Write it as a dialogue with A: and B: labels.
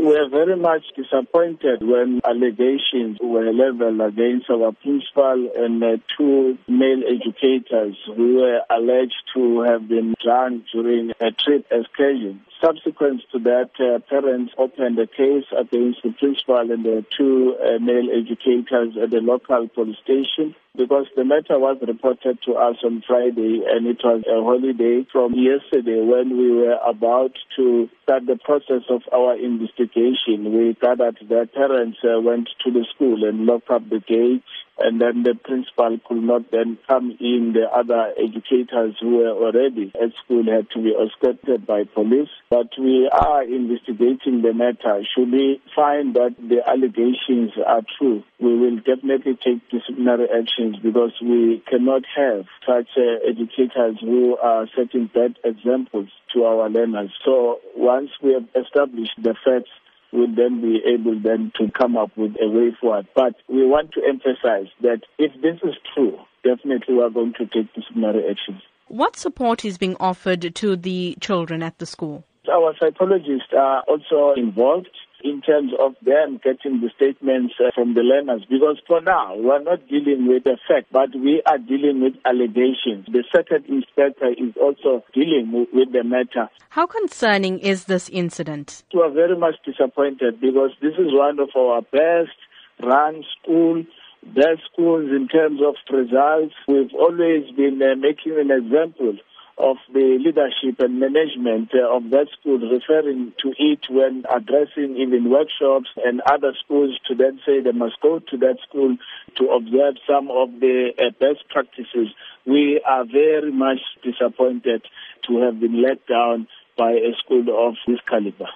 A: We're very much disappointed when allegations were leveled against our principal and uh, two male educators who were alleged to have been drunk during a trip excursion. Subsequent to that, uh, parents opened a case against the principal and the two uh, male educators at the local police station because the matter was reported to us on Friday and it was a holiday from yesterday when we were about to start the process of our investigation. We gathered that parents uh, went to the school and locked up the gate and then the principal could not then come in. The other educators who were already at school had to be escorted by police. But we are investigating the matter. Should we find that the allegations are true, we will definitely take disciplinary actions because we cannot have such uh, educators who are setting bad examples to our learners. So once we have established the facts, will then be able then to come up with a way forward. But we want to emphasize that if this is true, definitely we are going to take disciplinary actions.
B: What support is being offered to the children at the school?
A: Our psychologists are also involved in terms of them getting the statements uh, from the learners because for now we're not dealing with the fact but we are dealing with allegations. The second inspector is also dealing with, with the matter.
B: How concerning is this incident?
A: We are very much disappointed because this is one of our best run schools best schools in terms of results. We've always been uh, making an example of the leadership and management of that school referring to it when addressing even workshops and other schools to then say they must go to that school to observe some of the uh, best practices. We are very much disappointed to have been let down by a school of this caliber.